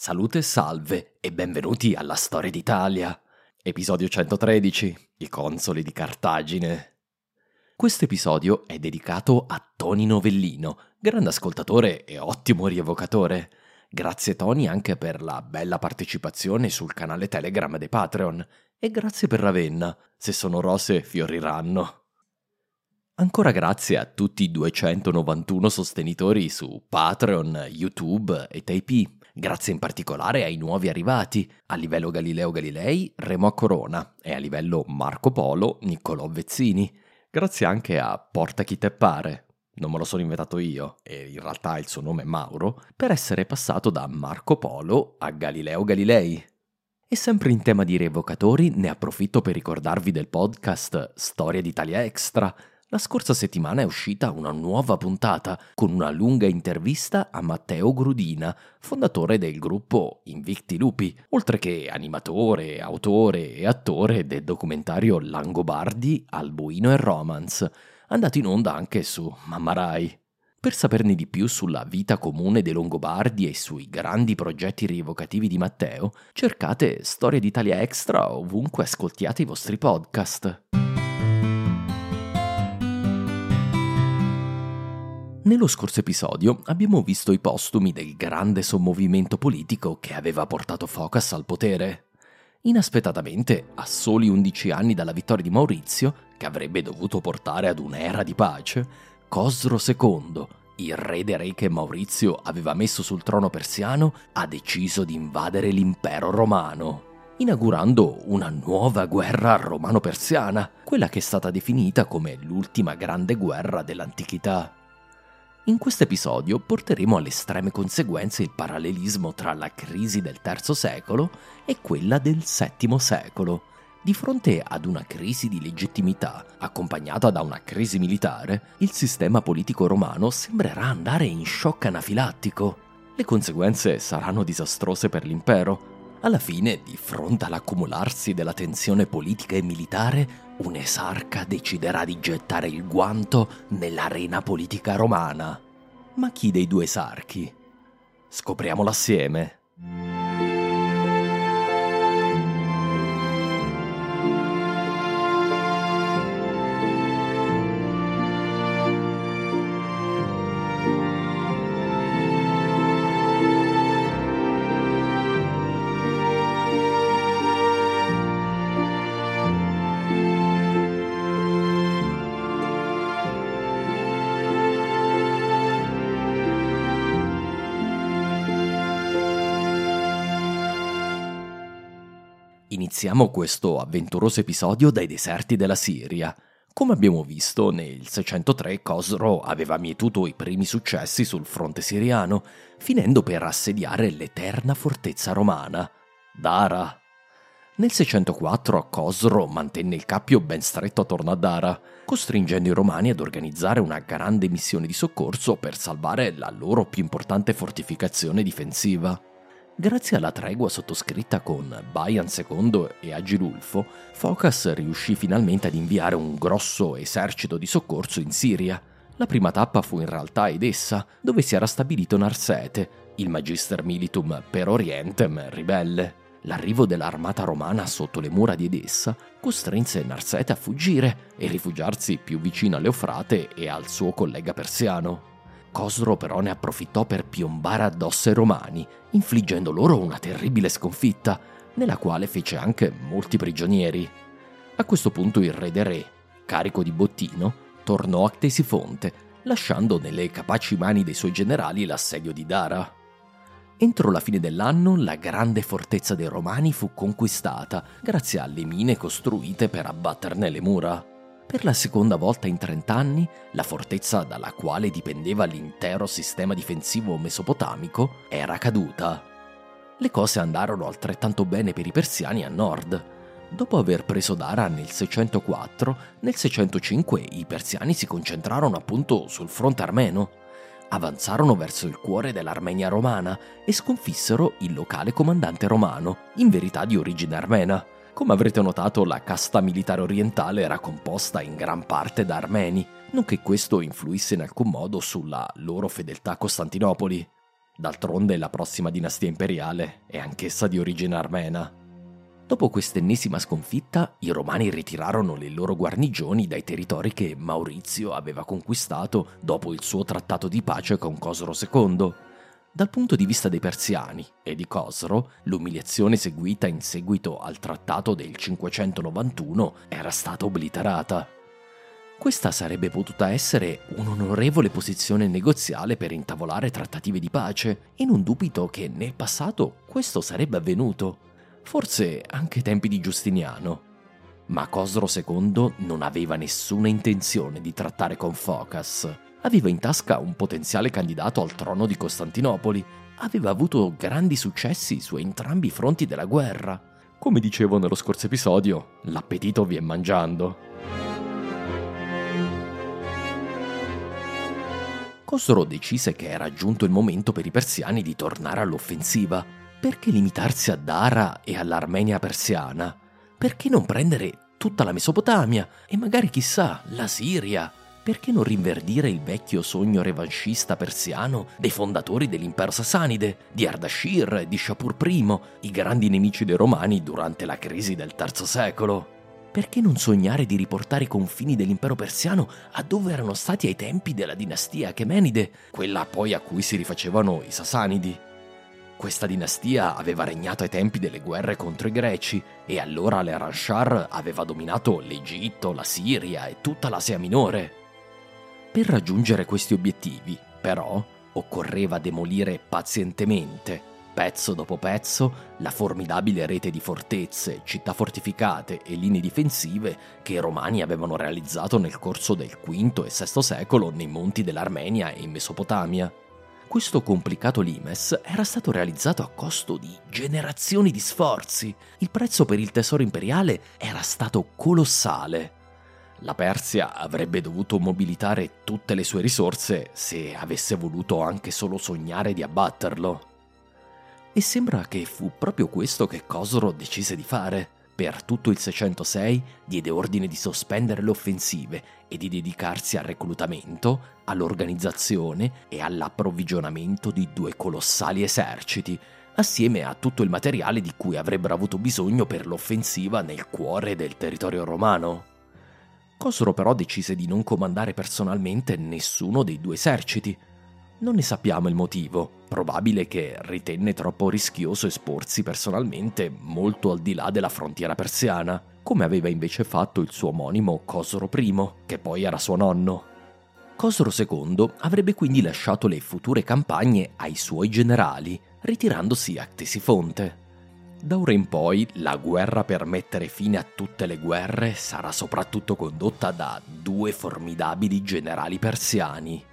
Salute e salve e benvenuti alla Storia d'Italia. Episodio 113. I consoli di Cartagine. Questo episodio è dedicato a Tony Novellino, grande ascoltatore e ottimo rievocatore. Grazie Tony anche per la bella partecipazione sul canale Telegram dei Patreon e grazie per Ravenna, se sono rose fioriranno. Ancora grazie a tutti i 291 sostenitori su Patreon, YouTube e Taipei. Grazie in particolare ai nuovi arrivati, a livello Galileo Galilei, Remo Corona e a livello Marco Polo, Niccolò Vezzini. Grazie anche a Porta chi te pare, non me lo sono inventato io, e in realtà il suo nome è Mauro, per essere passato da Marco Polo a Galileo Galilei. E sempre in tema di rievocatori, ne approfitto per ricordarvi del podcast Storia d'Italia Extra, la scorsa settimana è uscita una nuova puntata con una lunga intervista a Matteo Grudina, fondatore del gruppo Invicti Lupi, oltre che animatore, autore e attore del documentario Langobardi, Albuino e Romance, andato in onda anche su Mamma Rai. Per saperne di più sulla vita comune dei Longobardi e sui grandi progetti rievocativi di Matteo, cercate Storia d'Italia Extra ovunque ascoltiate i vostri podcast. Nello scorso episodio abbiamo visto i postumi del grande sommovimento politico che aveva portato Focus al potere. Inaspettatamente, a soli 11 anni dalla vittoria di Maurizio, che avrebbe dovuto portare ad un'era di pace, Cosro II, il re dei re che Maurizio aveva messo sul trono persiano, ha deciso di invadere l'impero romano inaugurando una nuova guerra romano-persiana, quella che è stata definita come l'ultima grande guerra dell'antichità. In questo episodio porteremo alle estreme conseguenze il parallelismo tra la crisi del III secolo e quella del VII secolo. Di fronte ad una crisi di legittimità, accompagnata da una crisi militare, il sistema politico romano sembrerà andare in shock anafilattico. Le conseguenze saranno disastrose per l'impero. Alla fine, di fronte all'accumularsi della tensione politica e militare, un esarca deciderà di gettare il guanto nell'arena politica romana. Ma chi dei due esarchi? Scopriamolo assieme. Iniziamo questo avventuroso episodio dai deserti della Siria. Come abbiamo visto, nel 603 Cosro aveva mietuto i primi successi sul fronte siriano, finendo per assediare l'eterna fortezza romana, Dara. Nel 604 Cosro mantenne il cappio ben stretto attorno a Dara, costringendo i romani ad organizzare una grande missione di soccorso per salvare la loro più importante fortificazione difensiva. Grazie alla tregua sottoscritta con Baian II e Agilulfo, Focas riuscì finalmente ad inviare un grosso esercito di soccorso in Siria. La prima tappa fu in realtà Edessa, dove si era stabilito Narsete, il Magister Militum per Orientem ribelle. L'arrivo dell'armata romana sotto le mura di Edessa costrinse Narsete a fuggire e rifugiarsi più vicino all'Eufrate e al suo collega persiano. Cosro però ne approfittò per piombare addosso ai romani, infliggendo loro una terribile sconfitta, nella quale fece anche molti prigionieri. A questo punto il re dei re, carico di bottino, tornò a Ctesifonte, lasciando nelle capaci mani dei suoi generali l'assedio di Dara. Entro la fine dell'anno la grande fortezza dei Romani fu conquistata grazie alle mine costruite per abbatterne le mura. Per la seconda volta in trent'anni, la fortezza dalla quale dipendeva l'intero sistema difensivo mesopotamico era caduta. Le cose andarono altrettanto bene per i persiani a nord. Dopo aver preso Dara nel 604, nel 605 i persiani si concentrarono appunto sul fronte armeno avanzarono verso il cuore dell'Armenia romana e sconfissero il locale comandante romano, in verità di origine armena. Come avrete notato, la casta militare orientale era composta in gran parte da armeni, non che questo influisse in alcun modo sulla loro fedeltà a Costantinopoli. D'altronde la prossima dinastia imperiale è anch'essa di origine armena. Dopo quest'ennesima sconfitta, i romani ritirarono le loro guarnigioni dai territori che Maurizio aveva conquistato dopo il suo trattato di pace con Cosro II. Dal punto di vista dei persiani e di Cosro, l'umiliazione seguita in seguito al trattato del 591 era stata obliterata. Questa sarebbe potuta essere un'onorevole posizione negoziale per intavolare trattative di pace, e non dubito che nel passato questo sarebbe avvenuto forse anche ai tempi di Giustiniano. Ma Cosro II non aveva nessuna intenzione di trattare con Focas. Aveva in tasca un potenziale candidato al trono di Costantinopoli. Aveva avuto grandi successi su entrambi i fronti della guerra. Come dicevo nello scorso episodio, l'appetito vien mangiando. Cosro decise che era giunto il momento per i persiani di tornare all'offensiva perché limitarsi a Dara e all'Armenia persiana? Perché non prendere tutta la Mesopotamia e magari chissà la Siria? Perché non rinverdire il vecchio sogno revanchista persiano dei fondatori dell'impero sassanide, di Ardashir e di Shapur I, i grandi nemici dei romani durante la crisi del III secolo? Perché non sognare di riportare i confini dell'impero persiano a dove erano stati ai tempi della dinastia Achemenide, quella poi a cui si rifacevano i Sassanidi? Questa dinastia aveva regnato ai tempi delle guerre contro i greci e allora l'Eranshar aveva dominato l'Egitto, la Siria e tutta l'Asia minore. Per raggiungere questi obiettivi, però, occorreva demolire pazientemente, pezzo dopo pezzo, la formidabile rete di fortezze, città fortificate e linee difensive che i romani avevano realizzato nel corso del V e VI secolo nei monti dell'Armenia e in Mesopotamia. Questo complicato limes era stato realizzato a costo di generazioni di sforzi. Il prezzo per il tesoro imperiale era stato colossale. La Persia avrebbe dovuto mobilitare tutte le sue risorse se avesse voluto anche solo sognare di abbatterlo. E sembra che fu proprio questo che Cosro decise di fare. Per tutto il 606 diede ordine di sospendere le offensive e di dedicarsi al reclutamento, all'organizzazione e all'approvvigionamento di due colossali eserciti, assieme a tutto il materiale di cui avrebbero avuto bisogno per l'offensiva nel cuore del territorio romano. Cosro però decise di non comandare personalmente nessuno dei due eserciti, non ne sappiamo il motivo, probabile che ritenne troppo rischioso esporsi personalmente molto al di là della frontiera persiana, come aveva invece fatto il suo omonimo Cosro I, che poi era suo nonno. Cosro II avrebbe quindi lasciato le future campagne ai suoi generali, ritirandosi a Ctesifonte. Da ora in poi la guerra per mettere fine a tutte le guerre sarà soprattutto condotta da due formidabili generali persiani,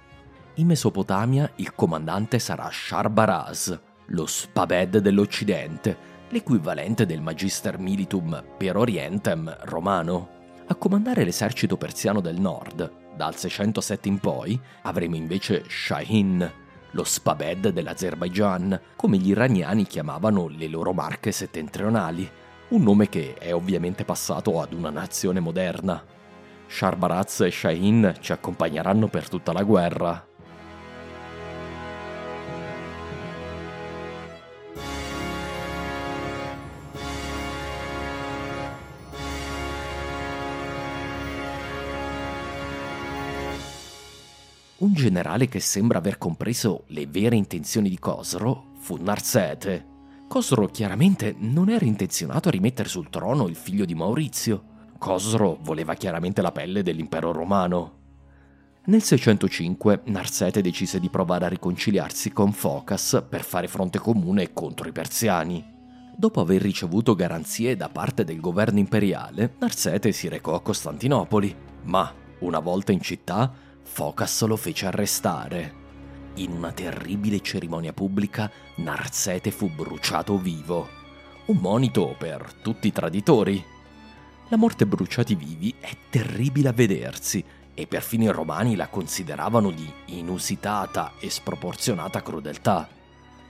in Mesopotamia il comandante sarà Sharbaraz, lo Spabed dell'Occidente, l'equivalente del Magister Militum per Orientem romano. A comandare l'esercito persiano del nord, dal 607 in poi, avremo invece Shahin, lo Spabed dell'Azerbaigian, come gli iraniani chiamavano le loro marche settentrionali, un nome che è ovviamente passato ad una nazione moderna. Sharbaraz e Shahin ci accompagneranno per tutta la guerra. Un generale che sembra aver compreso le vere intenzioni di Cosro fu Narsete. Cosro chiaramente non era intenzionato a rimettere sul trono il figlio di Maurizio. Cosro voleva chiaramente la pelle dell'impero romano. Nel 605 Narsete decise di provare a riconciliarsi con Focas per fare fronte comune contro i persiani. Dopo aver ricevuto garanzie da parte del governo imperiale, Narsete si recò a Costantinopoli, ma una volta in città Focas lo fece arrestare. In una terribile cerimonia pubblica, Narsete fu bruciato vivo. Un monito per tutti i traditori. La morte bruciati vivi è terribile a vedersi e perfino i romani la consideravano di inusitata e sproporzionata crudeltà.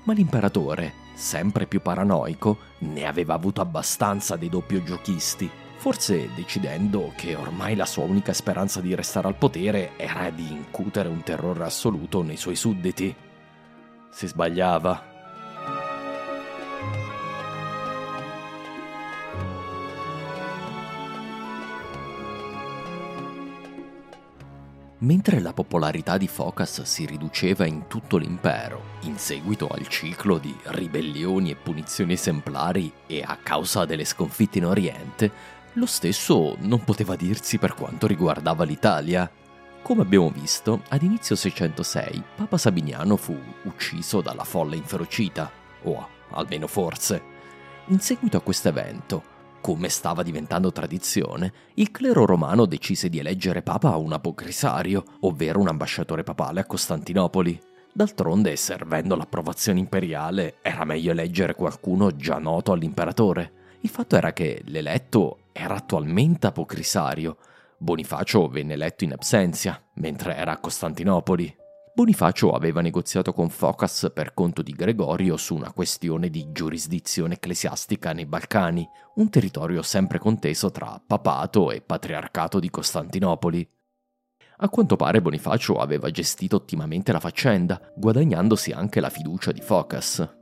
Ma l'imperatore, sempre più paranoico, ne aveva avuto abbastanza dei doppio giochisti forse decidendo che ormai la sua unica speranza di restare al potere era di incutere un terrore assoluto nei suoi sudditi. Si sbagliava. Mentre la popolarità di Focas si riduceva in tutto l'impero, in seguito al ciclo di ribellioni e punizioni esemplari e a causa delle sconfitte in Oriente, lo stesso non poteva dirsi per quanto riguardava l'Italia. Come abbiamo visto, ad inizio 606 Papa Sabiniano fu ucciso dalla folla inferocita, o almeno forse. In seguito a questo evento, come stava diventando tradizione, il clero romano decise di eleggere papa un apocrisario, ovvero un ambasciatore papale a Costantinopoli. D'altronde, servendo l'approvazione imperiale, era meglio eleggere qualcuno già noto all'imperatore. Il fatto era che l'eletto era attualmente apocrisario. Bonifacio venne eletto in absenza, mentre era a Costantinopoli. Bonifacio aveva negoziato con Focas per conto di Gregorio su una questione di giurisdizione ecclesiastica nei Balcani, un territorio sempre conteso tra papato e patriarcato di Costantinopoli. A quanto pare Bonifacio aveva gestito ottimamente la faccenda, guadagnandosi anche la fiducia di Focas.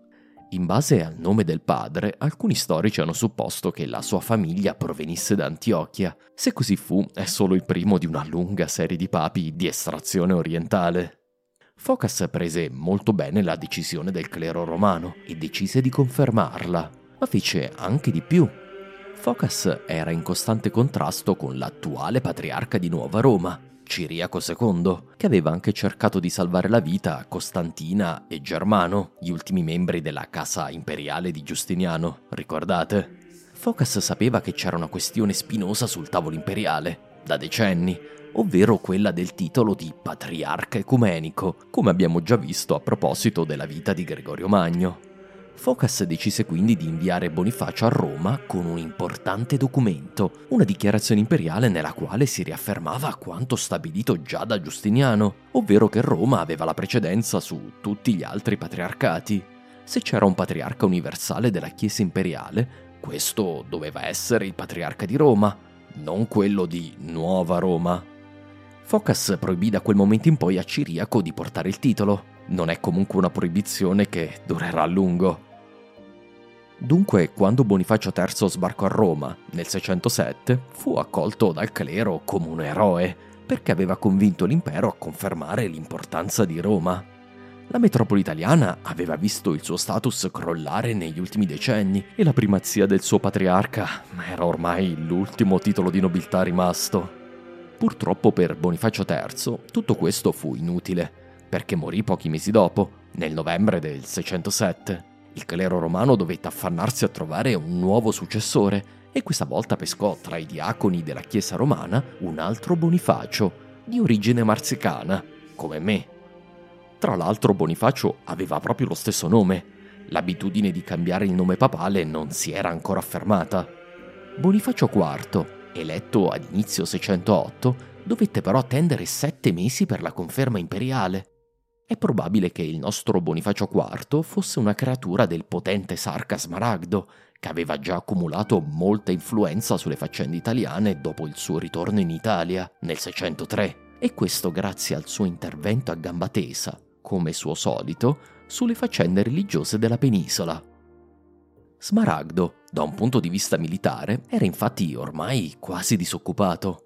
In base al nome del padre, alcuni storici hanno supposto che la sua famiglia provenisse da Antiochia. Se così fu, è solo il primo di una lunga serie di papi di estrazione orientale. Focas prese molto bene la decisione del clero romano e decise di confermarla, ma fece anche di più. Focas era in costante contrasto con l'attuale patriarca di Nuova Roma, Ciriaco II, che aveva anche cercato di salvare la vita a Costantina e Germano, gli ultimi membri della casa imperiale di Giustiniano, ricordate? Focas sapeva che c'era una questione spinosa sul tavolo imperiale, da decenni, ovvero quella del titolo di patriarca ecumenico, come abbiamo già visto a proposito della vita di Gregorio Magno. Focas decise quindi di inviare Bonifacio a Roma con un importante documento, una dichiarazione imperiale nella quale si riaffermava quanto stabilito già da Giustiniano, ovvero che Roma aveva la precedenza su tutti gli altri patriarcati. Se c'era un patriarca universale della Chiesa imperiale, questo doveva essere il patriarca di Roma, non quello di Nuova Roma. Focas proibì da quel momento in poi a Ciriaco di portare il titolo, non è comunque una proibizione che durerà a lungo. Dunque, quando Bonifacio III sbarcò a Roma nel 607, fu accolto dal clero come un eroe, perché aveva convinto l'impero a confermare l'importanza di Roma. La metropoli italiana aveva visto il suo status crollare negli ultimi decenni e la primazia del suo patriarca era ormai l'ultimo titolo di nobiltà rimasto. Purtroppo per Bonifacio III tutto questo fu inutile perché morì pochi mesi dopo, nel novembre del 607. Il clero romano dovette affannarsi a trovare un nuovo successore e questa volta pescò tra i diaconi della Chiesa romana un altro Bonifacio, di origine marzicana, come me. Tra l'altro Bonifacio aveva proprio lo stesso nome, L'abitudine di cambiare il nome papale non si era ancora affermata. Bonifacio IV, eletto ad inizio 608, dovette però attendere sette mesi per la conferma imperiale. È probabile che il nostro Bonifacio IV fosse una creatura del potente Sarca Smaragdo, che aveva già accumulato molta influenza sulle faccende italiane dopo il suo ritorno in Italia nel 603, e questo grazie al suo intervento a gamba tesa, come suo solito, sulle faccende religiose della penisola. Smaragdo, da un punto di vista militare, era infatti ormai quasi disoccupato.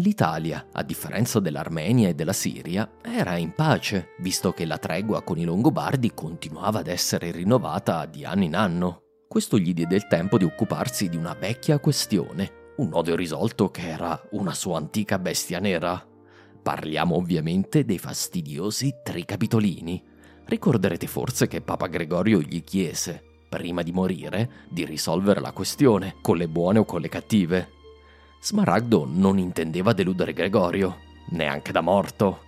L'Italia, a differenza dell'Armenia e della Siria, era in pace, visto che la tregua con i Longobardi continuava ad essere rinnovata di anno in anno. Questo gli diede il tempo di occuparsi di una vecchia questione, un nodo irrisolto che era una sua antica bestia nera. Parliamo ovviamente dei fastidiosi tricapitolini. Ricorderete forse che Papa Gregorio gli chiese, prima di morire, di risolvere la questione, con le buone o con le cattive. Smaragdo non intendeva deludere Gregorio, neanche da morto.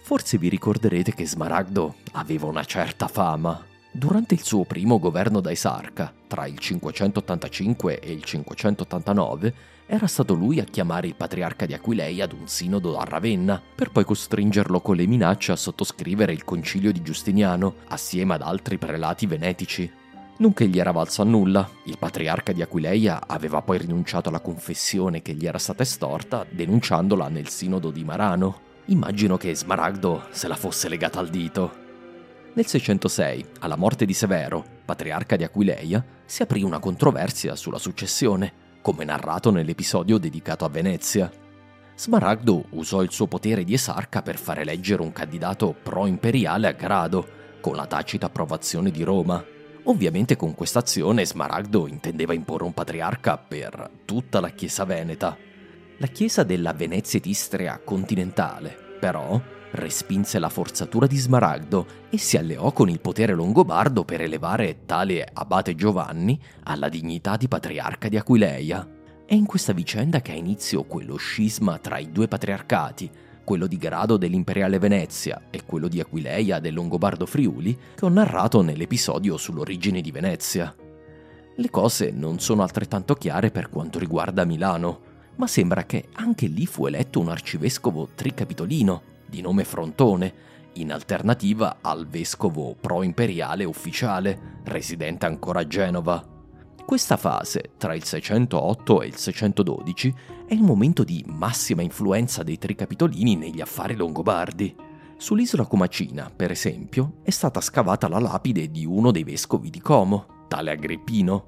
Forse vi ricorderete che Smaragdo aveva una certa fama. Durante il suo primo governo da Esarca, tra il 585 e il 589, era stato lui a chiamare il patriarca di Aquileia ad un sinodo a Ravenna, per poi costringerlo con le minacce a sottoscrivere il concilio di Giustiniano, assieme ad altri prelati venetici. Non che gli era valso a nulla, il patriarca di Aquileia aveva poi rinunciato alla confessione che gli era stata estorta, denunciandola nel sinodo di Marano. Immagino che Smaragdo se la fosse legata al dito. Nel 606, alla morte di Severo, patriarca di Aquileia, si aprì una controversia sulla successione, come narrato nell'episodio dedicato a Venezia. Smaragdo usò il suo potere di esarca per fare eleggere un candidato pro-imperiale a grado, con la tacita approvazione di Roma. Ovviamente con questa azione Smaragdo intendeva imporre un patriarca per tutta la Chiesa veneta. La Chiesa della Venezia ed Istria continentale, però, respinse la forzatura di Smaragdo e si alleò con il potere longobardo per elevare tale abate Giovanni alla dignità di patriarca di Aquileia. È in questa vicenda che ha inizio quello scisma tra i due patriarcati, quello di grado dell'imperiale Venezia e quello di Aquileia del Longobardo Friuli, che ho narrato nell'episodio sull'origine di Venezia. Le cose non sono altrettanto chiare per quanto riguarda Milano, ma sembra che anche lì fu eletto un arcivescovo tricapitolino, di nome Frontone, in alternativa al vescovo pro-imperiale ufficiale, residente ancora a Genova. Questa fase, tra il 608 e il 612, è il momento di massima influenza dei tricapitolini negli affari longobardi. Sull'isola Comacina, per esempio, è stata scavata la lapide di uno dei vescovi di Como, tale Agrippino.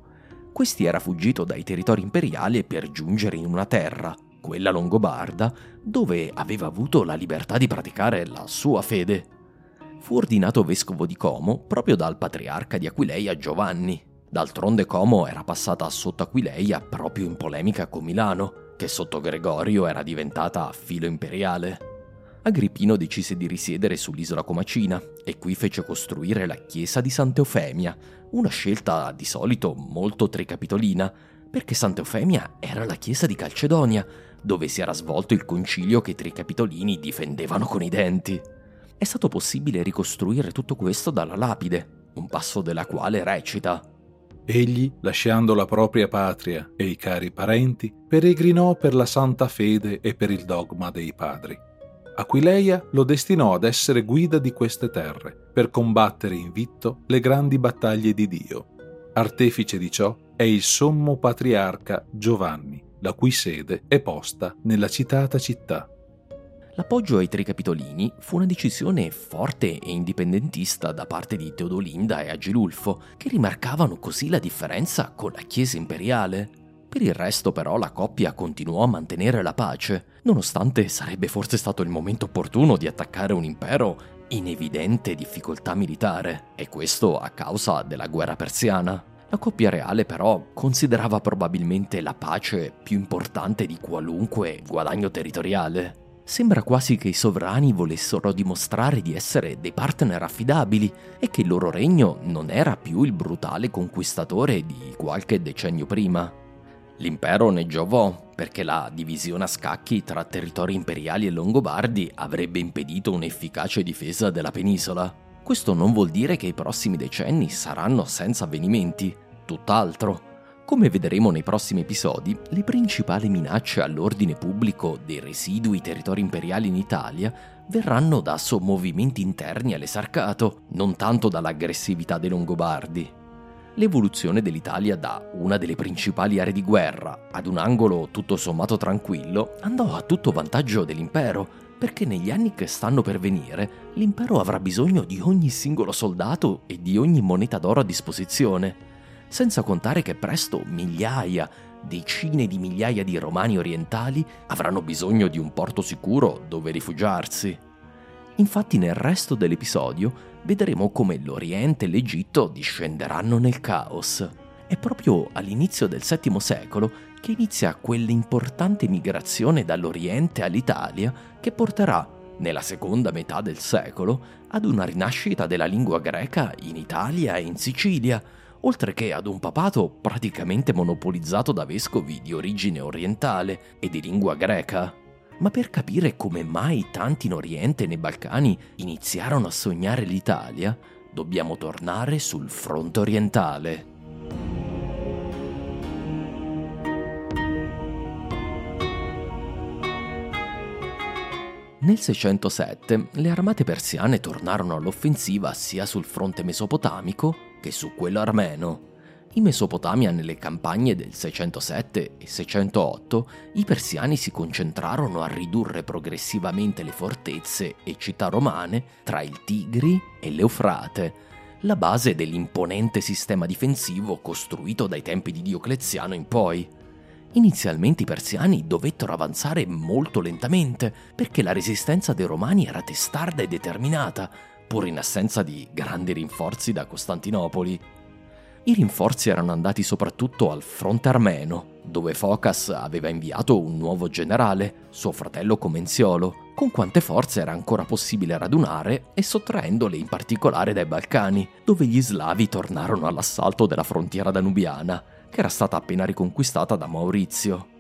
Questi era fuggito dai territori imperiali per giungere in una terra, quella longobarda, dove aveva avuto la libertà di praticare la sua fede. Fu ordinato vescovo di Como proprio dal patriarca di Aquileia Giovanni. D'altronde Como era passata sotto Aquileia proprio in polemica con Milano, che sotto Gregorio era diventata filo imperiale. Agrippino decise di risiedere sull'isola Comacina e qui fece costruire la chiesa di Sant'Eufemia, una scelta di solito molto tricapitolina, perché Sant'Eufemia era la chiesa di Calcedonia, dove si era svolto il concilio che i tricapitolini difendevano con i denti. È stato possibile ricostruire tutto questo dalla lapide, un passo della quale recita Egli, lasciando la propria patria e i cari parenti, peregrinò per la santa fede e per il dogma dei padri. Aquileia lo destinò ad essere guida di queste terre, per combattere in vitto le grandi battaglie di Dio. Artefice di ciò è il sommo patriarca Giovanni, la cui sede è posta nella citata città. L'appoggio ai Tricapitolini fu una decisione forte e indipendentista da parte di Teodolinda e Agilulfo, che rimarcavano così la differenza con la Chiesa imperiale. Per il resto però la coppia continuò a mantenere la pace, nonostante sarebbe forse stato il momento opportuno di attaccare un impero in evidente difficoltà militare, e questo a causa della guerra persiana. La coppia reale però considerava probabilmente la pace più importante di qualunque guadagno territoriale. Sembra quasi che i sovrani volessero dimostrare di essere dei partner affidabili e che il loro regno non era più il brutale conquistatore di qualche decennio prima. L'impero ne giovò perché la divisione a scacchi tra territori imperiali e longobardi avrebbe impedito un'efficace difesa della penisola. Questo non vuol dire che i prossimi decenni saranno senza avvenimenti, tutt'altro. Come vedremo nei prossimi episodi, le principali minacce all'ordine pubblico dei residui territori imperiali in Italia verranno da sommovimenti interni all'esarcato, non tanto dall'aggressività dei Longobardi. L'evoluzione dell'Italia da una delle principali aree di guerra ad un angolo tutto sommato tranquillo andò a tutto vantaggio dell'impero, perché negli anni che stanno per venire l'impero avrà bisogno di ogni singolo soldato e di ogni moneta d'oro a disposizione senza contare che presto migliaia, decine di migliaia di romani orientali avranno bisogno di un porto sicuro dove rifugiarsi. Infatti nel resto dell'episodio vedremo come l'Oriente e l'Egitto discenderanno nel caos. È proprio all'inizio del VII secolo che inizia quell'importante migrazione dall'Oriente all'Italia che porterà, nella seconda metà del secolo, ad una rinascita della lingua greca in Italia e in Sicilia, oltre che ad un papato praticamente monopolizzato da vescovi di origine orientale e di lingua greca. Ma per capire come mai tanti in Oriente e nei Balcani iniziarono a sognare l'Italia, dobbiamo tornare sul fronte orientale. Nel 607 le armate persiane tornarono all'offensiva sia sul fronte mesopotamico che su quello armeno. In Mesopotamia, nelle campagne del 607 e 608, i persiani si concentrarono a ridurre progressivamente le fortezze e città romane tra il Tigri e l'Eufrate, la base dell'imponente sistema difensivo costruito dai tempi di Diocleziano in poi. Inizialmente i persiani dovettero avanzare molto lentamente perché la resistenza dei romani era testarda e determinata, pur in assenza di grandi rinforzi da Costantinopoli. I rinforzi erano andati soprattutto al fronte armeno, dove Focas aveva inviato un nuovo generale, suo fratello Comenziolo, con quante forze era ancora possibile radunare e sottraendole in particolare dai Balcani, dove gli slavi tornarono all'assalto della frontiera danubiana, che era stata appena riconquistata da Maurizio.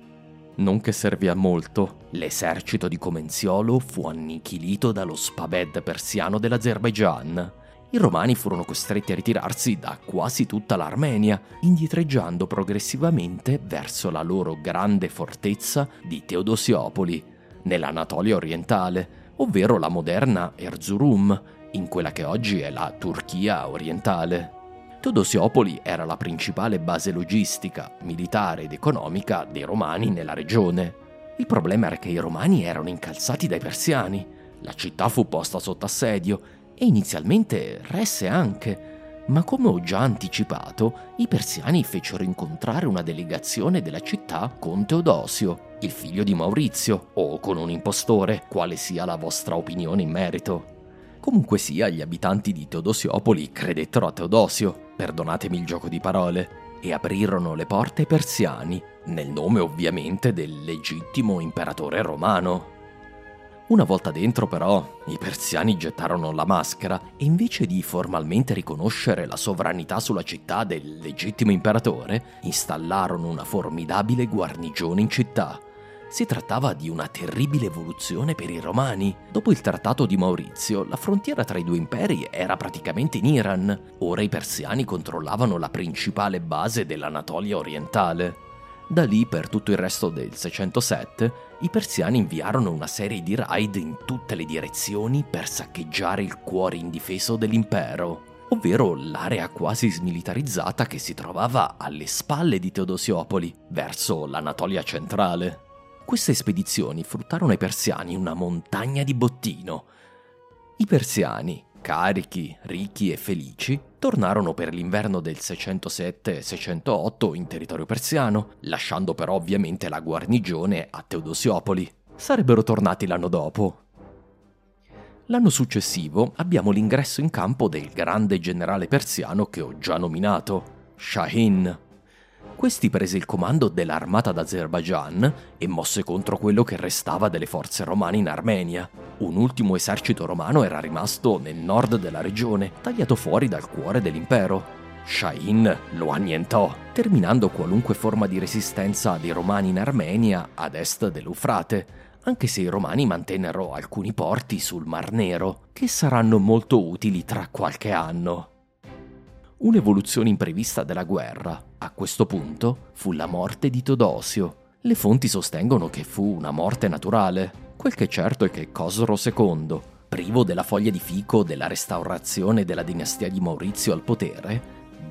Non che servì a molto, l'esercito di Comenziolo fu annichilito dallo Spabed persiano dell'Azerbaigian. I romani furono costretti a ritirarsi da quasi tutta l'Armenia, indietreggiando progressivamente verso la loro grande fortezza di Teodosiopoli, nell'Anatolia orientale, ovvero la moderna Erzurum, in quella che oggi è la Turchia orientale. Teodosiopoli era la principale base logistica, militare ed economica dei romani nella regione. Il problema era che i romani erano incalzati dai persiani, la città fu posta sotto assedio e inizialmente resse anche, ma come ho già anticipato, i persiani fecero incontrare una delegazione della città con Teodosio, il figlio di Maurizio, o con un impostore, quale sia la vostra opinione in merito. Comunque sia, gli abitanti di Teodosiopoli credettero a Teodosio, perdonatemi il gioco di parole, e aprirono le porte ai persiani, nel nome ovviamente del legittimo imperatore romano. Una volta dentro però, i persiani gettarono la maschera e invece di formalmente riconoscere la sovranità sulla città del legittimo imperatore, installarono una formidabile guarnigione in città, si trattava di una terribile evoluzione per i romani. Dopo il trattato di Maurizio, la frontiera tra i due imperi era praticamente in Iran. Ora i persiani controllavano la principale base dell'Anatolia orientale. Da lì, per tutto il resto del 607, i persiani inviarono una serie di raid in tutte le direzioni per saccheggiare il cuore indifeso dell'impero, ovvero l'area quasi smilitarizzata che si trovava alle spalle di Teodosiopoli, verso l'Anatolia centrale. Queste spedizioni fruttarono ai persiani una montagna di bottino. I persiani, carichi, ricchi e felici, tornarono per l'inverno del 607-608 in territorio persiano, lasciando però ovviamente la guarnigione a Teodosiopoli. Sarebbero tornati l'anno dopo. L'anno successivo abbiamo l'ingresso in campo del grande generale persiano che ho già nominato, Shahin, questi prese il comando dell'armata d'Azerbaijan e mosse contro quello che restava delle forze romane in Armenia. Un ultimo esercito romano era rimasto nel nord della regione, tagliato fuori dal cuore dell'impero. Shahin lo annientò, terminando qualunque forma di resistenza dei romani in Armenia ad est dell'Eufrate, anche se i romani mantennero alcuni porti sul Mar Nero, che saranno molto utili tra qualche anno. Un'evoluzione imprevista della guerra, a questo punto, fu la morte di Todosio. Le fonti sostengono che fu una morte naturale. Quel che è certo è che Cosro II, privo della foglia di fico della restaurazione della dinastia di Maurizio al potere,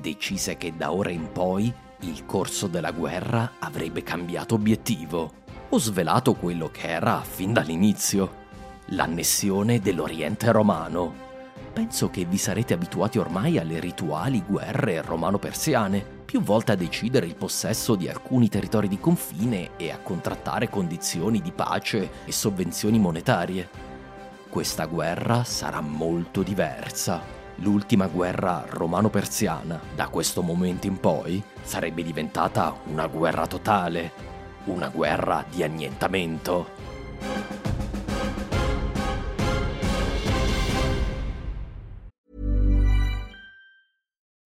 decise che da ora in poi il corso della guerra avrebbe cambiato obiettivo. Ho svelato quello che era fin dall'inizio, l'annessione dell'Oriente romano. Penso che vi sarete abituati ormai alle rituali guerre romano-persiane, più volte a decidere il possesso di alcuni territori di confine e a contrattare condizioni di pace e sovvenzioni monetarie. Questa guerra sarà molto diversa. L'ultima guerra romano-persiana, da questo momento in poi, sarebbe diventata una guerra totale, una guerra di annientamento.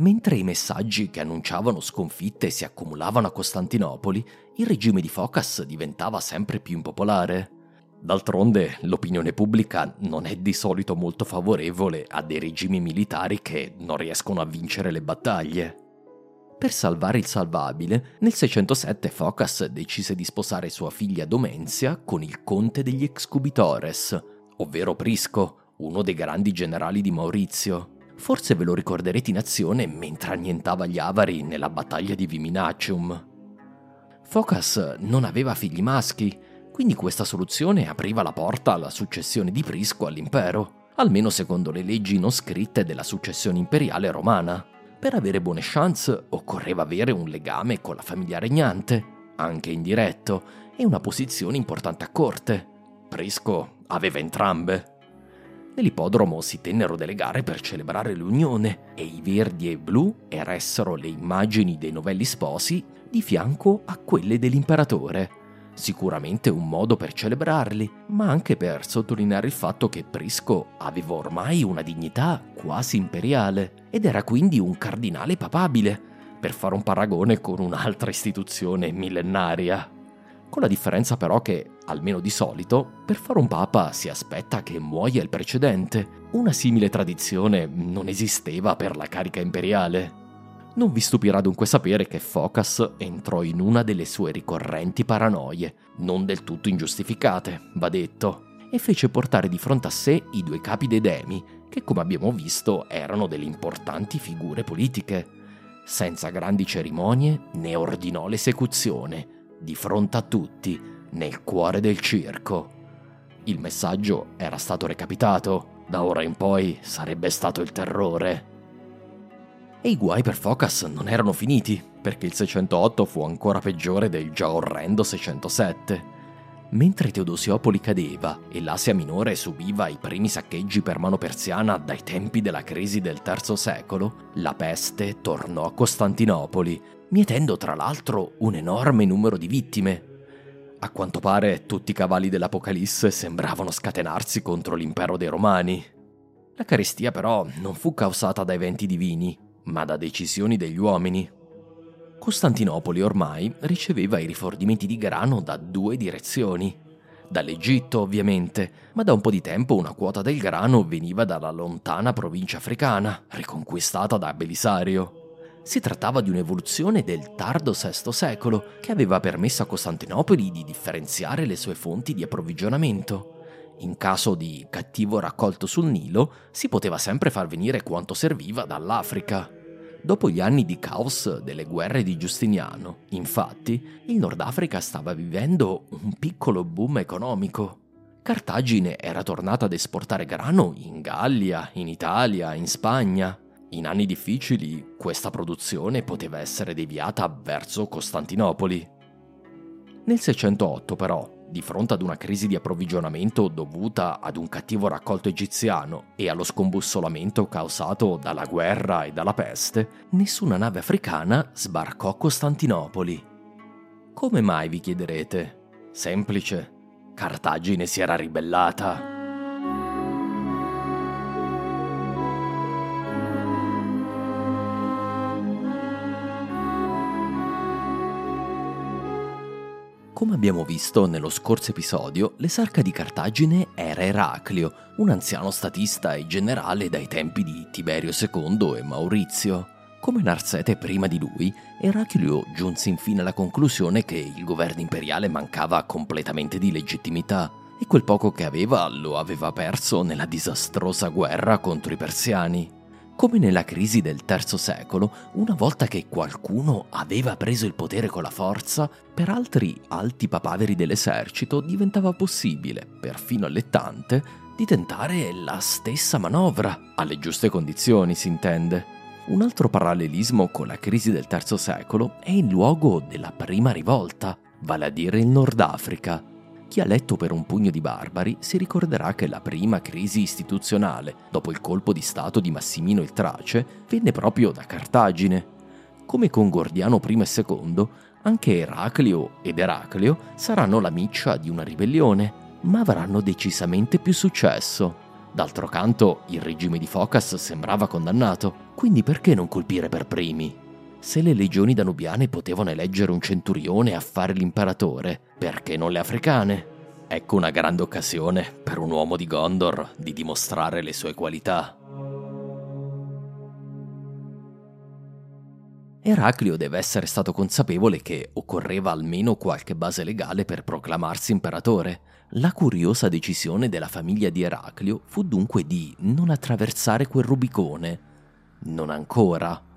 Mentre i messaggi che annunciavano sconfitte si accumulavano a Costantinopoli, il regime di Focas diventava sempre più impopolare. D'altronde l'opinione pubblica non è di solito molto favorevole a dei regimi militari che non riescono a vincere le battaglie. Per salvare il salvabile, nel 607 Focas decise di sposare sua figlia Domenzia con il conte degli Excubitores, ovvero Prisco, uno dei grandi generali di Maurizio. Forse ve lo ricorderete in azione mentre annientava gli Avari nella battaglia di Viminacium. Focas non aveva figli maschi, quindi questa soluzione apriva la porta alla successione di Prisco all'impero, almeno secondo le leggi non scritte della successione imperiale romana. Per avere buone chance occorreva avere un legame con la famiglia regnante, anche indiretto, e una posizione importante a corte. Prisco aveva entrambe. Nell'ippodromo si tennero delle gare per celebrare l'unione e i verdi e blu eressero le immagini dei novelli sposi di fianco a quelle dell'imperatore. Sicuramente un modo per celebrarli, ma anche per sottolineare il fatto che Prisco aveva ormai una dignità quasi imperiale ed era quindi un cardinale papabile, per fare un paragone con un'altra istituzione millenaria. Con la differenza però che, almeno di solito, per fare un papa si aspetta che muoia il precedente. Una simile tradizione non esisteva per la carica imperiale. Non vi stupirà dunque sapere che Focas entrò in una delle sue ricorrenti paranoie, non del tutto ingiustificate, va detto, e fece portare di fronte a sé i due capi dei demi, che come abbiamo visto erano delle importanti figure politiche. Senza grandi cerimonie ne ordinò l'esecuzione, di fronte a tutti, nel cuore del circo. Il messaggio era stato recapitato, da ora in poi sarebbe stato il terrore. E i guai per Focas non erano finiti, perché il 608 fu ancora peggiore del già orrendo 607. Mentre Teodosiopoli cadeva e l'Asia Minore subiva i primi saccheggi per mano persiana dai tempi della crisi del III secolo, la peste tornò a Costantinopoli, mietendo tra l'altro un enorme numero di vittime. A quanto pare tutti i cavalli dell'Apocalisse sembravano scatenarsi contro l'impero dei Romani. La carestia però non fu causata da eventi divini, ma da decisioni degli uomini. Costantinopoli ormai riceveva i rifornimenti di grano da due direzioni. Dall'Egitto, ovviamente, ma da un po' di tempo una quota del grano veniva dalla lontana provincia africana, riconquistata da Belisario. Si trattava di un'evoluzione del tardo VI secolo che aveva permesso a Costantinopoli di differenziare le sue fonti di approvvigionamento. In caso di cattivo raccolto sul Nilo, si poteva sempre far venire quanto serviva dall'Africa. Dopo gli anni di caos delle guerre di Giustiniano, infatti, il Nord Africa stava vivendo un piccolo boom economico. Cartagine era tornata ad esportare grano in Gallia, in Italia, in Spagna. In anni difficili questa produzione poteva essere deviata verso Costantinopoli. Nel 608 però, di fronte ad una crisi di approvvigionamento dovuta ad un cattivo raccolto egiziano e allo scombussolamento causato dalla guerra e dalla peste, nessuna nave africana sbarcò a Costantinopoli. Come mai vi chiederete? Semplice. Cartagine si era ribellata. Come abbiamo visto nello scorso episodio, l'esarca di Cartagine era Eraclio, un anziano statista e generale dai tempi di Tiberio II e Maurizio. Come Narsete prima di lui, Eraclio giunse infine alla conclusione che il governo imperiale mancava completamente di legittimità e quel poco che aveva lo aveva perso nella disastrosa guerra contro i persiani. Come nella crisi del III secolo, una volta che qualcuno aveva preso il potere con la forza, per altri alti papaveri dell'esercito diventava possibile, perfino allettante, di tentare la stessa manovra, alle giuste condizioni si intende. Un altro parallelismo con la crisi del III secolo è il luogo della prima rivolta, vale a dire il Nord Africa, chi ha letto per un pugno di barbari si ricorderà che la prima crisi istituzionale, dopo il colpo di Stato di Massimino il Trace, venne proprio da Cartagine. Come con Gordiano I e II, anche Eraclio ed Eraclio saranno la miccia di una ribellione, ma avranno decisamente più successo. D'altro canto, il regime di Focas sembrava condannato, quindi perché non colpire per primi? Se le legioni danubiane potevano eleggere un centurione a fare l'imperatore, perché non le africane? Ecco una grande occasione per un uomo di Gondor di dimostrare le sue qualità. Eraclio deve essere stato consapevole che occorreva almeno qualche base legale per proclamarsi imperatore. La curiosa decisione della famiglia di Eraclio fu dunque di non attraversare quel Rubicone. Non ancora.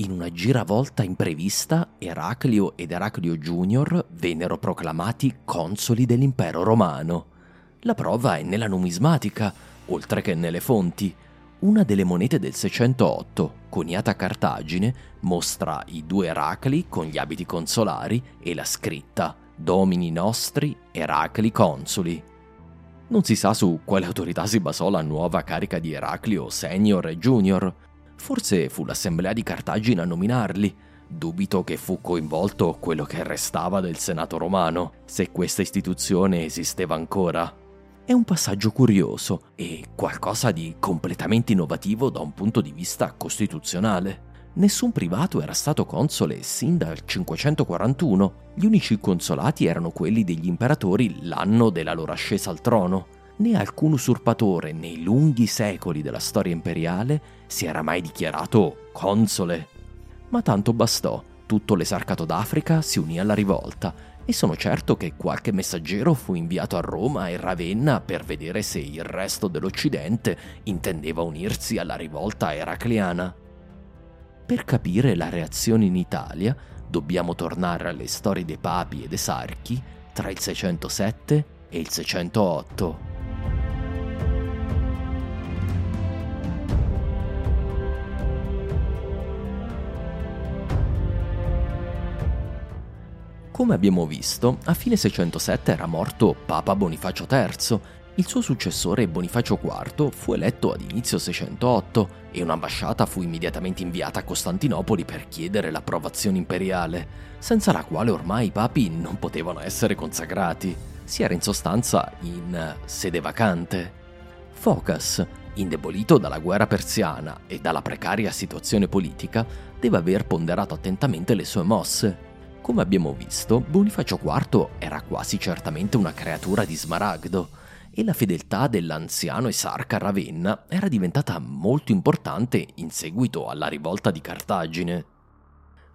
In una giravolta imprevista, Eraclio ed Eraclio Junior vennero proclamati consoli dell'impero romano. La prova è nella numismatica, oltre che nelle fonti. Una delle monete del 608, coniata a Cartagine, mostra i due Eracli con gli abiti consolari e la scritta Domini nostri Eracli consuli. Non si sa su quale autorità si basò la nuova carica di Eraclio senior e junior, Forse fu l'assemblea di Cartagine a nominarli. Dubito che fu coinvolto quello che restava del Senato romano, se questa istituzione esisteva ancora. È un passaggio curioso e qualcosa di completamente innovativo da un punto di vista costituzionale. Nessun privato era stato console sin dal 541, gli unici consolati erano quelli degli imperatori l'anno della loro ascesa al trono né alcun usurpatore nei lunghi secoli della storia imperiale si era mai dichiarato console. Ma tanto bastò, tutto l'esarcato d'Africa si unì alla rivolta e sono certo che qualche messaggero fu inviato a Roma e Ravenna per vedere se il resto dell'Occidente intendeva unirsi alla rivolta eracleana. Per capire la reazione in Italia dobbiamo tornare alle storie dei papi e dei sarchi tra il 607 e il 608. Come abbiamo visto, a fine 607 era morto Papa Bonifacio III. Il suo successore Bonifacio IV fu eletto ad inizio 608 e un'ambasciata fu immediatamente inviata a Costantinopoli per chiedere l'approvazione imperiale, senza la quale ormai i papi non potevano essere consacrati. Si era in sostanza in sede vacante. Focas, indebolito dalla guerra persiana e dalla precaria situazione politica, deve aver ponderato attentamente le sue mosse come abbiamo visto, Bonifacio IV era quasi certamente una creatura di smaragdo e la fedeltà dell'anziano esarca Ravenna era diventata molto importante in seguito alla rivolta di Cartagine.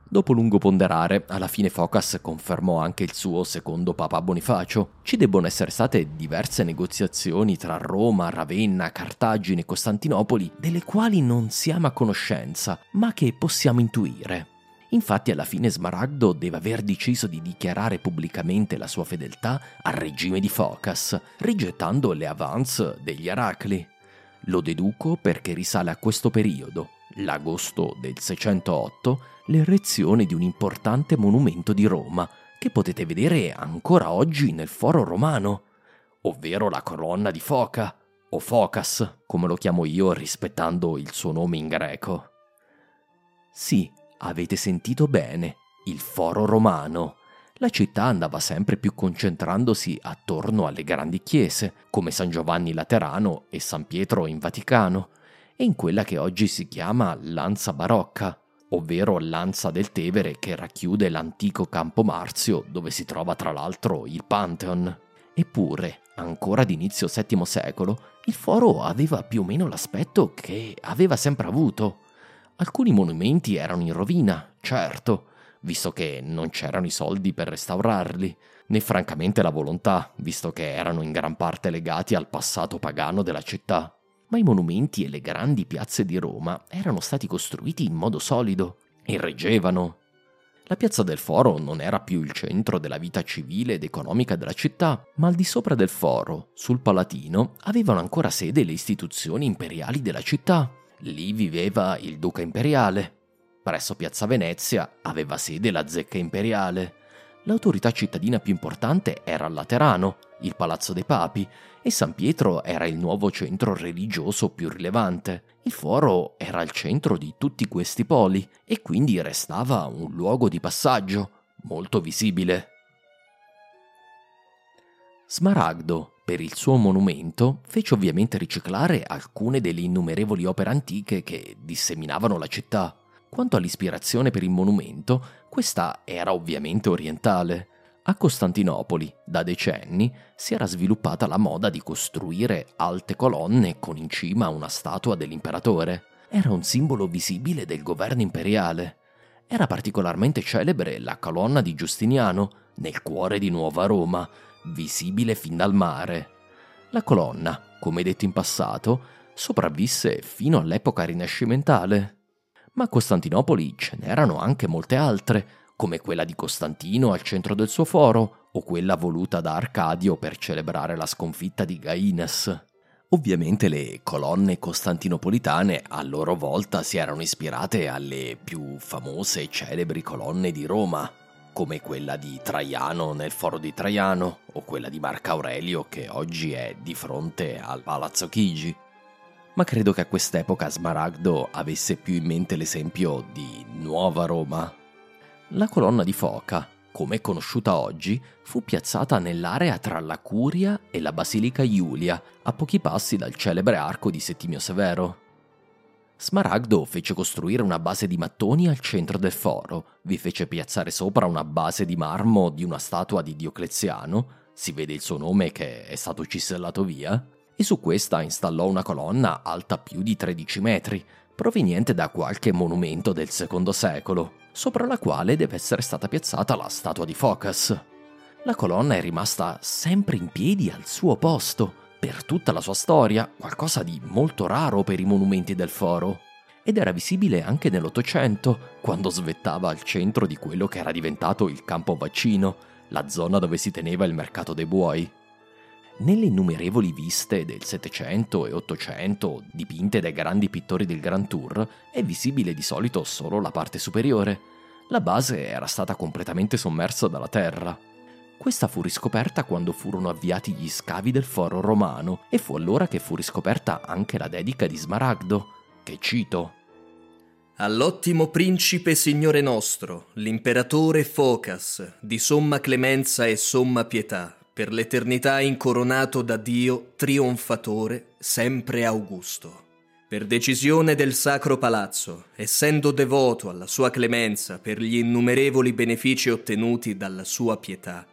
Dopo lungo ponderare, alla fine Focas confermò anche il suo secondo Papa Bonifacio. Ci debbono essere state diverse negoziazioni tra Roma, Ravenna, Cartagine e Costantinopoli, delle quali non siamo a conoscenza, ma che possiamo intuire. Infatti alla fine Smaragdo deve aver deciso di dichiarare pubblicamente la sua fedeltà al regime di Focas, rigettando le avance degli Aracli. Lo deduco perché risale a questo periodo, l'agosto del 608, l'erezione di un importante monumento di Roma, che potete vedere ancora oggi nel foro romano, ovvero la colonna di Foca, o Focas, come lo chiamo io rispettando il suo nome in greco. Sì, Avete sentito bene, il foro romano. La città andava sempre più concentrandosi attorno alle grandi chiese, come San Giovanni Laterano e San Pietro in Vaticano, e in quella che oggi si chiama Lanza Barocca, ovvero Lanza del Tevere che racchiude l'antico Campo Marzio dove si trova tra l'altro il Pantheon. Eppure, ancora d'inizio VII secolo, il foro aveva più o meno l'aspetto che aveva sempre avuto. Alcuni monumenti erano in rovina, certo, visto che non c'erano i soldi per restaurarli, né francamente la volontà, visto che erano in gran parte legati al passato pagano della città. Ma i monumenti e le grandi piazze di Roma erano stati costruiti in modo solido e reggevano. La piazza del Foro non era più il centro della vita civile ed economica della città, ma al di sopra del Foro, sul Palatino, avevano ancora sede le istituzioni imperiali della città, Lì viveva il duca imperiale. Presso Piazza Venezia aveva sede la zecca imperiale. L'autorità cittadina più importante era il Laterano, il Palazzo dei Papi, e San Pietro era il nuovo centro religioso più rilevante. Il foro era il centro di tutti questi poli e quindi restava un luogo di passaggio molto visibile. Smaragdo, per il suo monumento, fece ovviamente riciclare alcune delle innumerevoli opere antiche che disseminavano la città. Quanto all'ispirazione per il monumento, questa era ovviamente orientale. A Costantinopoli, da decenni, si era sviluppata la moda di costruire alte colonne con in cima una statua dell'imperatore. Era un simbolo visibile del governo imperiale. Era particolarmente celebre la colonna di Giustiniano, nel cuore di Nuova Roma, visibile fin dal mare. La colonna, come detto in passato, sopravvisse fino all'epoca rinascimentale. Ma a Costantinopoli ce n'erano anche molte altre, come quella di Costantino al centro del suo foro, o quella voluta da Arcadio per celebrare la sconfitta di Gaines. Ovviamente le colonne costantinopolitane a loro volta si erano ispirate alle più famose e celebri colonne di Roma, come quella di Traiano nel foro di Traiano o quella di Marco Aurelio che oggi è di fronte al Palazzo Chigi. Ma credo che a quest'epoca Smaragdo avesse più in mente l'esempio di Nuova Roma. La colonna di foca, come è conosciuta oggi, fu piazzata nell'area tra la Curia e la Basilica Iulia, a pochi passi dal celebre arco di Settimio Severo. Smaragdo fece costruire una base di mattoni al centro del foro, vi fece piazzare sopra una base di marmo di una statua di Diocleziano, si vede il suo nome che è stato cisellato via, e su questa installò una colonna alta più di 13 metri, proveniente da qualche monumento del secondo secolo, sopra la quale deve essere stata piazzata la statua di Focas. La colonna è rimasta sempre in piedi al suo posto, per tutta la sua storia, qualcosa di molto raro per i monumenti del foro. Ed era visibile anche nell'Ottocento, quando svettava al centro di quello che era diventato il campo vaccino, la zona dove si teneva il mercato dei buoi. Nelle innumerevoli viste del Settecento e Ottocento, dipinte dai grandi pittori del Grand Tour, è visibile di solito solo la parte superiore, la base era stata completamente sommersa dalla terra. Questa fu riscoperta quando furono avviati gli scavi del foro romano e fu allora che fu riscoperta anche la dedica di Smaragdo, che cito. All'ottimo principe signore nostro, l'imperatore Focas, di somma clemenza e somma pietà, per l'eternità incoronato da Dio, trionfatore, sempre augusto. Per decisione del Sacro Palazzo, essendo devoto alla sua clemenza per gli innumerevoli benefici ottenuti dalla sua pietà,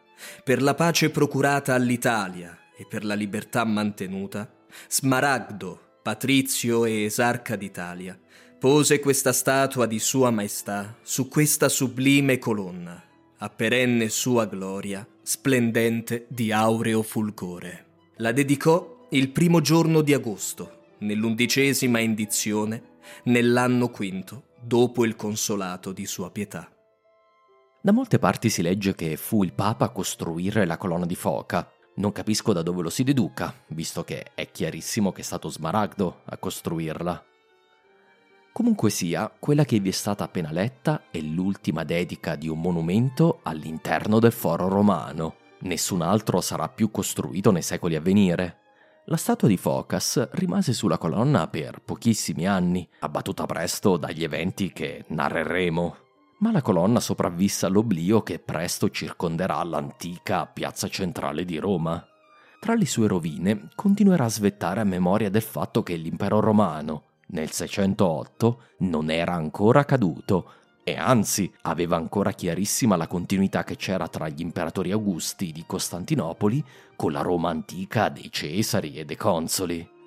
per la pace procurata all'Italia e per la libertà mantenuta, Smaragdo, patrizio e esarca d'Italia, pose questa statua di Sua Maestà su questa sublime colonna, a perenne sua gloria, splendente di aureo fulgore. La dedicò il primo giorno di agosto, nell'undicesima indizione, nell'anno quinto, dopo il consolato di sua pietà. Da molte parti si legge che fu il Papa a costruire la colonna di foca. Non capisco da dove lo si deduca, visto che è chiarissimo che è stato Smaragdo a costruirla. Comunque sia, quella che vi è stata appena letta è l'ultima dedica di un monumento all'interno del foro romano. Nessun altro sarà più costruito nei secoli a venire. La statua di Focas rimase sulla colonna per pochissimi anni, abbattuta presto dagli eventi che narreremo ma la colonna sopravvisse all'oblio che presto circonderà l'antica piazza centrale di Roma. Tra le sue rovine continuerà a svettare a memoria del fatto che l'impero romano, nel 608, non era ancora caduto e anzi aveva ancora chiarissima la continuità che c'era tra gli imperatori augusti di Costantinopoli con la Roma antica dei Cesari e dei Consoli.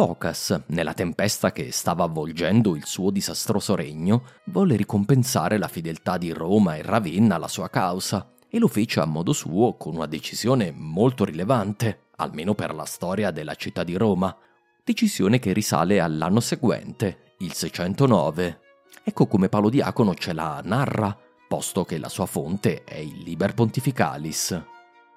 Focas, nella tempesta che stava avvolgendo il suo disastroso regno, volle ricompensare la fedeltà di Roma e Ravenna alla sua causa e lo fece a modo suo con una decisione molto rilevante, almeno per la storia della città di Roma, decisione che risale all'anno seguente, il 609. Ecco come Paolo Diacono ce la narra, posto che la sua fonte è il Liber Pontificalis.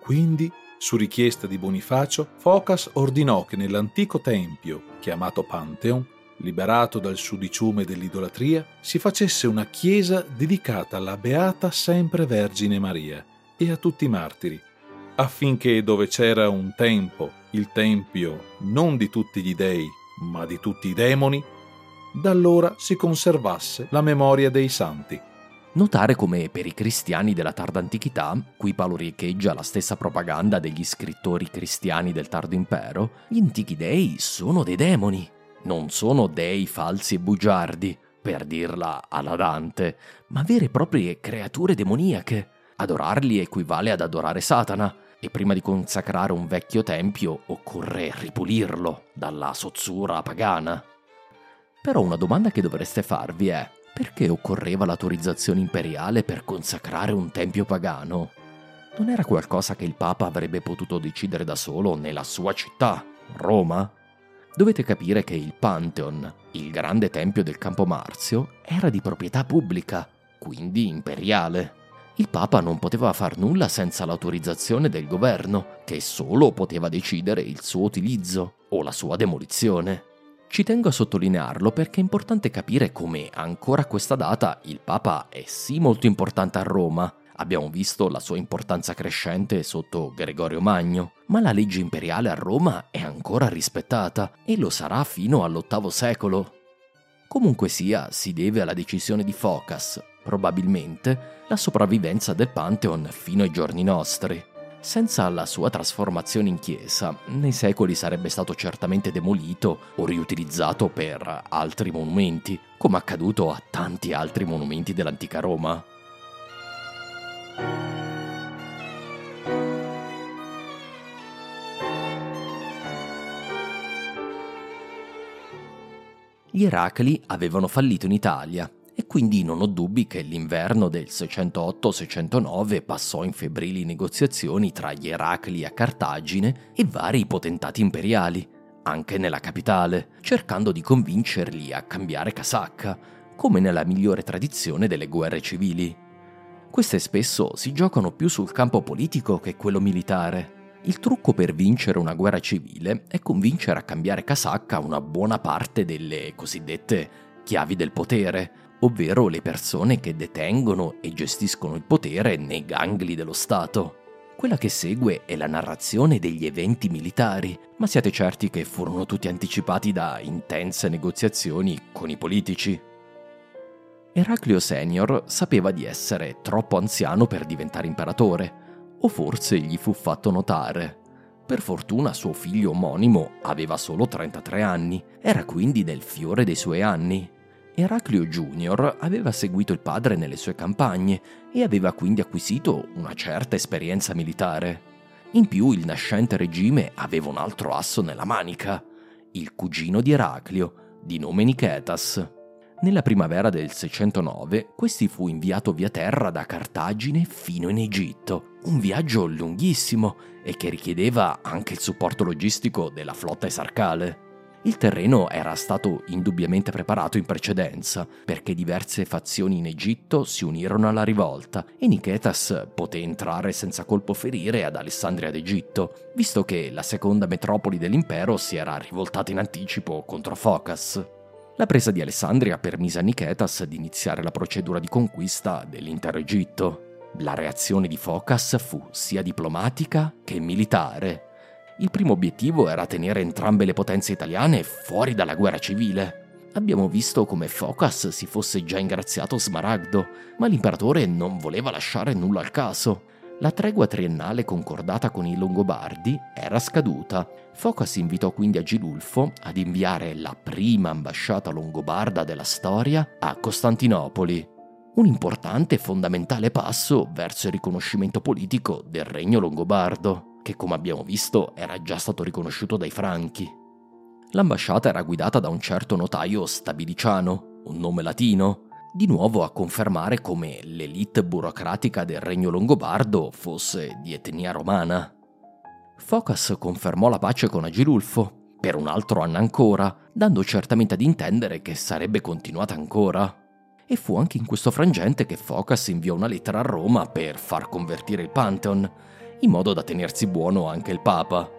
Quindi su richiesta di Bonifacio, Focas ordinò che nell'antico tempio, chiamato Pantheon, liberato dal sudiciume dell'idolatria, si facesse una chiesa dedicata alla Beata Sempre Vergine Maria e a tutti i martiri, affinché dove c'era un tempo, il tempio non di tutti gli dei, ma di tutti i demoni, da allora si conservasse la memoria dei santi. Notare come per i cristiani della tarda antichità, qui Paolo riecheggia la stessa propaganda degli scrittori cristiani del tardo impero, gli antichi dei sono dei demoni, non sono dei falsi e bugiardi, per dirla alla Dante, ma vere e proprie creature demoniache. Adorarli equivale ad adorare Satana, e prima di consacrare un vecchio tempio occorre ripulirlo dalla sozzura pagana. Però una domanda che dovreste farvi è perché occorreva l'autorizzazione imperiale per consacrare un tempio pagano? Non era qualcosa che il Papa avrebbe potuto decidere da solo nella sua città, Roma? Dovete capire che il Pantheon, il grande tempio del Campo Marzio, era di proprietà pubblica, quindi imperiale. Il Papa non poteva far nulla senza l'autorizzazione del governo, che solo poteva decidere il suo utilizzo o la sua demolizione. Ci tengo a sottolinearlo perché è importante capire come ancora a questa data il Papa è sì molto importante a Roma, abbiamo visto la sua importanza crescente sotto Gregorio Magno, ma la legge imperiale a Roma è ancora rispettata e lo sarà fino all'VIII secolo. Comunque sia, si deve alla decisione di Focas, probabilmente, la sopravvivenza del Pantheon fino ai giorni nostri. Senza la sua trasformazione in chiesa, nei secoli sarebbe stato certamente demolito o riutilizzato per altri monumenti, come accaduto a tanti altri monumenti dell'antica Roma. Gli Eracli avevano fallito in Italia e quindi non ho dubbi che l'inverno del 608-609 passò in febbrili negoziazioni tra gli Eracli a Cartagine e vari potentati imperiali, anche nella capitale, cercando di convincerli a cambiare casacca, come nella migliore tradizione delle guerre civili. Queste spesso si giocano più sul campo politico che quello militare. Il trucco per vincere una guerra civile è convincere a cambiare casacca una buona parte delle cosiddette chiavi del potere, ovvero le persone che detengono e gestiscono il potere nei gangli dello Stato. Quella che segue è la narrazione degli eventi militari, ma siate certi che furono tutti anticipati da intense negoziazioni con i politici. Eraclio Senior sapeva di essere troppo anziano per diventare imperatore, o forse gli fu fatto notare. Per fortuna suo figlio omonimo aveva solo 33 anni, era quindi nel fiore dei suoi anni. Eraclio Junior aveva seguito il padre nelle sue campagne e aveva quindi acquisito una certa esperienza militare. In più il nascente regime aveva un altro asso nella manica, il cugino di Eraclio, di nome Nicetas. Nella primavera del 609 questi fu inviato via terra da Cartagine fino in Egitto, un viaggio lunghissimo e che richiedeva anche il supporto logistico della flotta esarcale. Il terreno era stato indubbiamente preparato in precedenza, perché diverse fazioni in Egitto si unirono alla rivolta e Nicetas poté entrare senza colpo ferire ad Alessandria d'Egitto, visto che la seconda metropoli dell'impero si era rivoltata in anticipo contro Focas. La presa di Alessandria permise a Nicetas di iniziare la procedura di conquista dell'intero Egitto. La reazione di Focas fu sia diplomatica che militare. Il primo obiettivo era tenere entrambe le potenze italiane fuori dalla guerra civile. Abbiamo visto come Focas si fosse già ingraziato Smaragdo, ma l'imperatore non voleva lasciare nulla al caso. La tregua triennale concordata con i Longobardi era scaduta. Focas invitò quindi Agilulfo ad inviare la prima ambasciata longobarda della storia a Costantinopoli. Un importante e fondamentale passo verso il riconoscimento politico del regno longobardo, che come abbiamo visto era già stato riconosciuto dai Franchi. L'ambasciata era guidata da un certo notaio stabiliciano, un nome latino, di nuovo a confermare come l'elite burocratica del regno longobardo fosse di etnia romana. Focas confermò la pace con Agilulfo, per un altro anno ancora, dando certamente ad intendere che sarebbe continuata ancora. E fu anche in questo frangente che Focas inviò una lettera a Roma per far convertire il Pantheon, in modo da tenersi buono anche il Papa.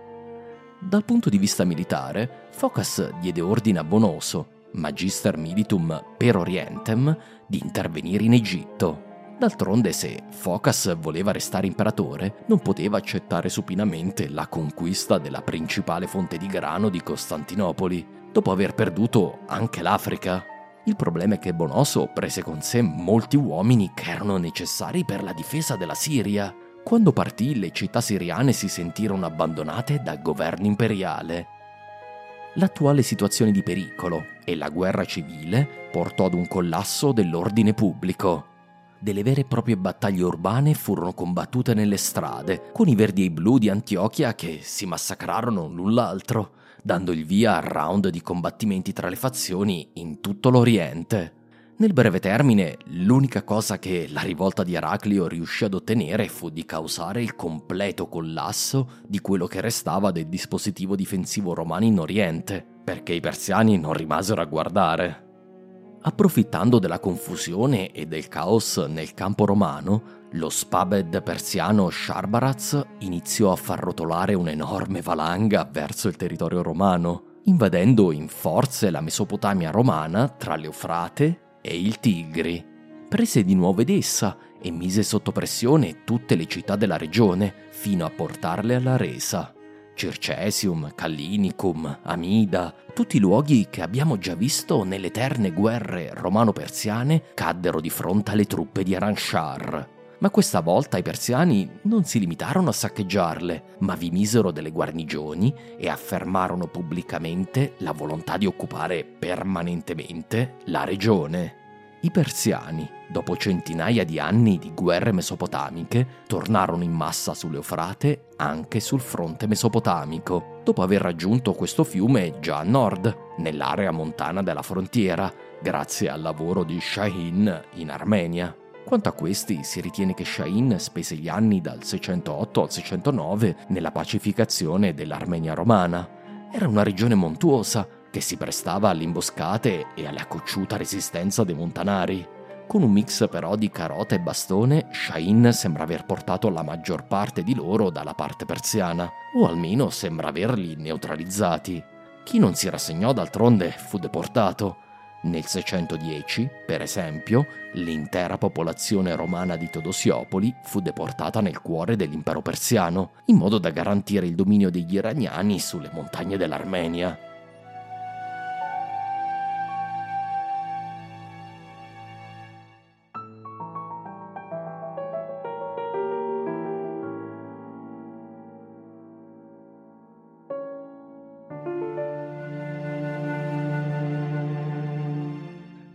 Dal punto di vista militare, Focas diede ordine a Bonoso, Magister Militum per Orientem, di intervenire in Egitto. D'altronde se Focas voleva restare imperatore, non poteva accettare supinamente la conquista della principale fonte di grano di Costantinopoli, dopo aver perduto anche l'Africa. Il problema è che Bonoso prese con sé molti uomini che erano necessari per la difesa della Siria. Quando partì, le città siriane si sentirono abbandonate dal governo imperiale l'attuale situazione di pericolo e la guerra civile portò ad un collasso dell'ordine pubblico. Delle vere e proprie battaglie urbane furono combattute nelle strade, con i verdi e i blu di Antiochia che si massacrarono l'un l'altro, dando il via al round di combattimenti tra le fazioni in tutto l'Oriente. Nel breve termine, l'unica cosa che la rivolta di Eraclio riuscì ad ottenere fu di causare il completo collasso di quello che restava del dispositivo difensivo romano in Oriente, perché i persiani non rimasero a guardare. Approfittando della confusione e del caos nel campo romano, lo spabed persiano Sharbaraz iniziò a far rotolare un'enorme valanga verso il territorio romano, invadendo in forze la Mesopotamia romana tra l'Eufrate e il Tigri. Prese di nuovo ed essa e mise sotto pressione tutte le città della regione fino a portarle alla resa. Circesium, Callinicum, Amida, tutti i luoghi che abbiamo già visto nelle eterne guerre romano-persiane caddero di fronte alle truppe di Aranshar. Ma questa volta i persiani non si limitarono a saccheggiarle, ma vi misero delle guarnigioni e affermarono pubblicamente la volontà di occupare permanentemente la regione. I persiani, dopo centinaia di anni di guerre mesopotamiche, tornarono in massa sull'Eufrate anche sul fronte mesopotamico, dopo aver raggiunto questo fiume già a nord, nell'area montana della frontiera, grazie al lavoro di Shahin in Armenia. Quanto a questi, si ritiene che Shahin spese gli anni dal 608 al 609 nella pacificazione dell'Armenia romana. Era una regione montuosa che si prestava alle imboscate e alla cocciuta resistenza dei montanari. Con un mix però di carota e bastone, Shahin sembra aver portato la maggior parte di loro dalla parte persiana, o almeno sembra averli neutralizzati. Chi non si rassegnò d'altronde fu deportato. Nel 610, per esempio, l'intera popolazione romana di Todosiopoli fu deportata nel cuore dell'impero persiano, in modo da garantire il dominio degli iraniani sulle montagne dell'Armenia.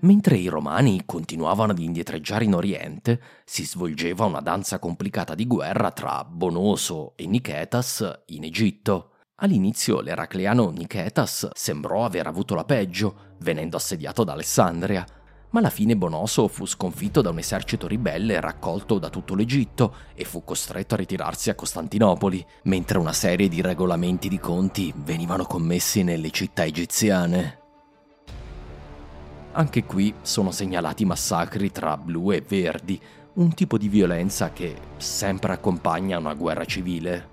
Mentre i romani continuavano ad indietreggiare in Oriente, si svolgeva una danza complicata di guerra tra Bonoso e Nicetas in Egitto. All'inizio l'eracleano Nicetas sembrò aver avuto la peggio, venendo assediato da Alessandria, ma alla fine Bonoso fu sconfitto da un esercito ribelle raccolto da tutto l'Egitto e fu costretto a ritirarsi a Costantinopoli, mentre una serie di regolamenti di conti venivano commessi nelle città egiziane. Anche qui sono segnalati massacri tra blu e verdi, un tipo di violenza che sempre accompagna una guerra civile.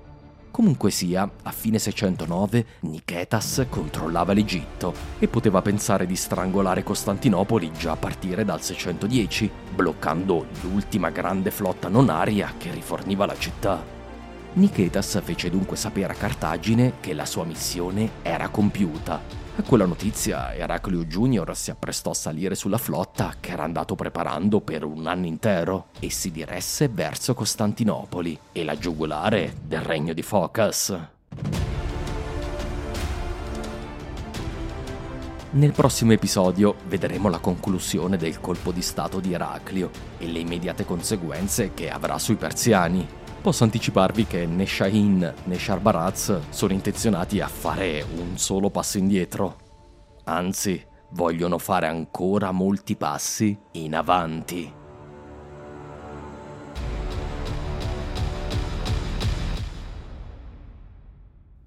Comunque sia, a fine 609 Nicetas controllava l'Egitto e poteva pensare di strangolare Costantinopoli già a partire dal 610, bloccando l'ultima grande flotta non aria che riforniva la città. Nicetas fece dunque sapere a Cartagine che la sua missione era compiuta a quella notizia Eraclio Junior si apprestò a salire sulla flotta che era andato preparando per un anno intero e si diresse verso Costantinopoli e la giugulare del regno di Focas. Nel prossimo episodio vedremo la conclusione del colpo di stato di Eraclio e le immediate conseguenze che avrà sui persiani. Posso anticiparvi che né Shahin né Sharbaraz sono intenzionati a fare un solo passo indietro. Anzi, vogliono fare ancora molti passi in avanti.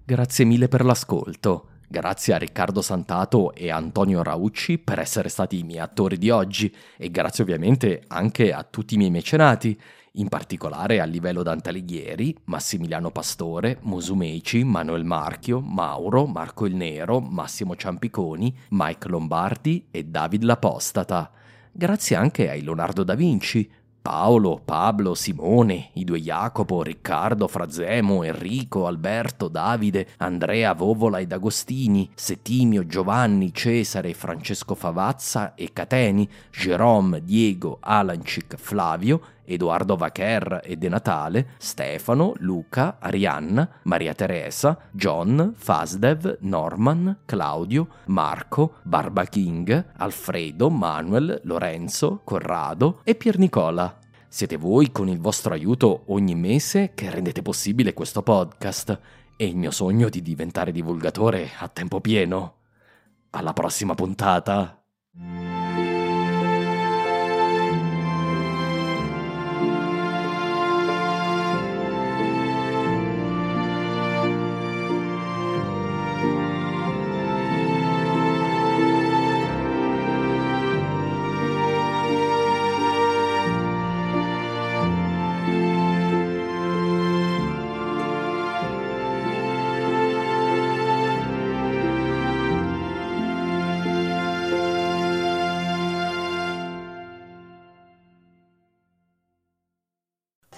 Grazie mille per l'ascolto. Grazie a Riccardo Santato e Antonio Raucci per essere stati i miei attori di oggi e grazie ovviamente anche a tutti i miei mecenati in particolare a livello Dante Alighieri, Massimiliano Pastore, Musumeci, Manuel Marchio, Mauro, Marco il Nero, Massimo Ciampiconi, Mike Lombardi e David L'Apostata. Grazie anche a Leonardo da Vinci, Paolo, Pablo, Simone, i due Jacopo, Riccardo, Frazemo, Enrico, Alberto, Davide, Andrea, Vovola ed Agostini, Settimio, Giovanni, Cesare, Francesco Favazza e Cateni, Jerome, Diego, Alancic, Flavio, Edoardo Vacher e De Natale, Stefano, Luca, Arianna, Maria Teresa, John, Fasdev, Norman, Claudio, Marco, Barba King, Alfredo, Manuel, Lorenzo, Corrado e Pier Nicola. Siete voi con il vostro aiuto ogni mese che rendete possibile questo podcast e il mio sogno di diventare divulgatore a tempo pieno. Alla prossima puntata!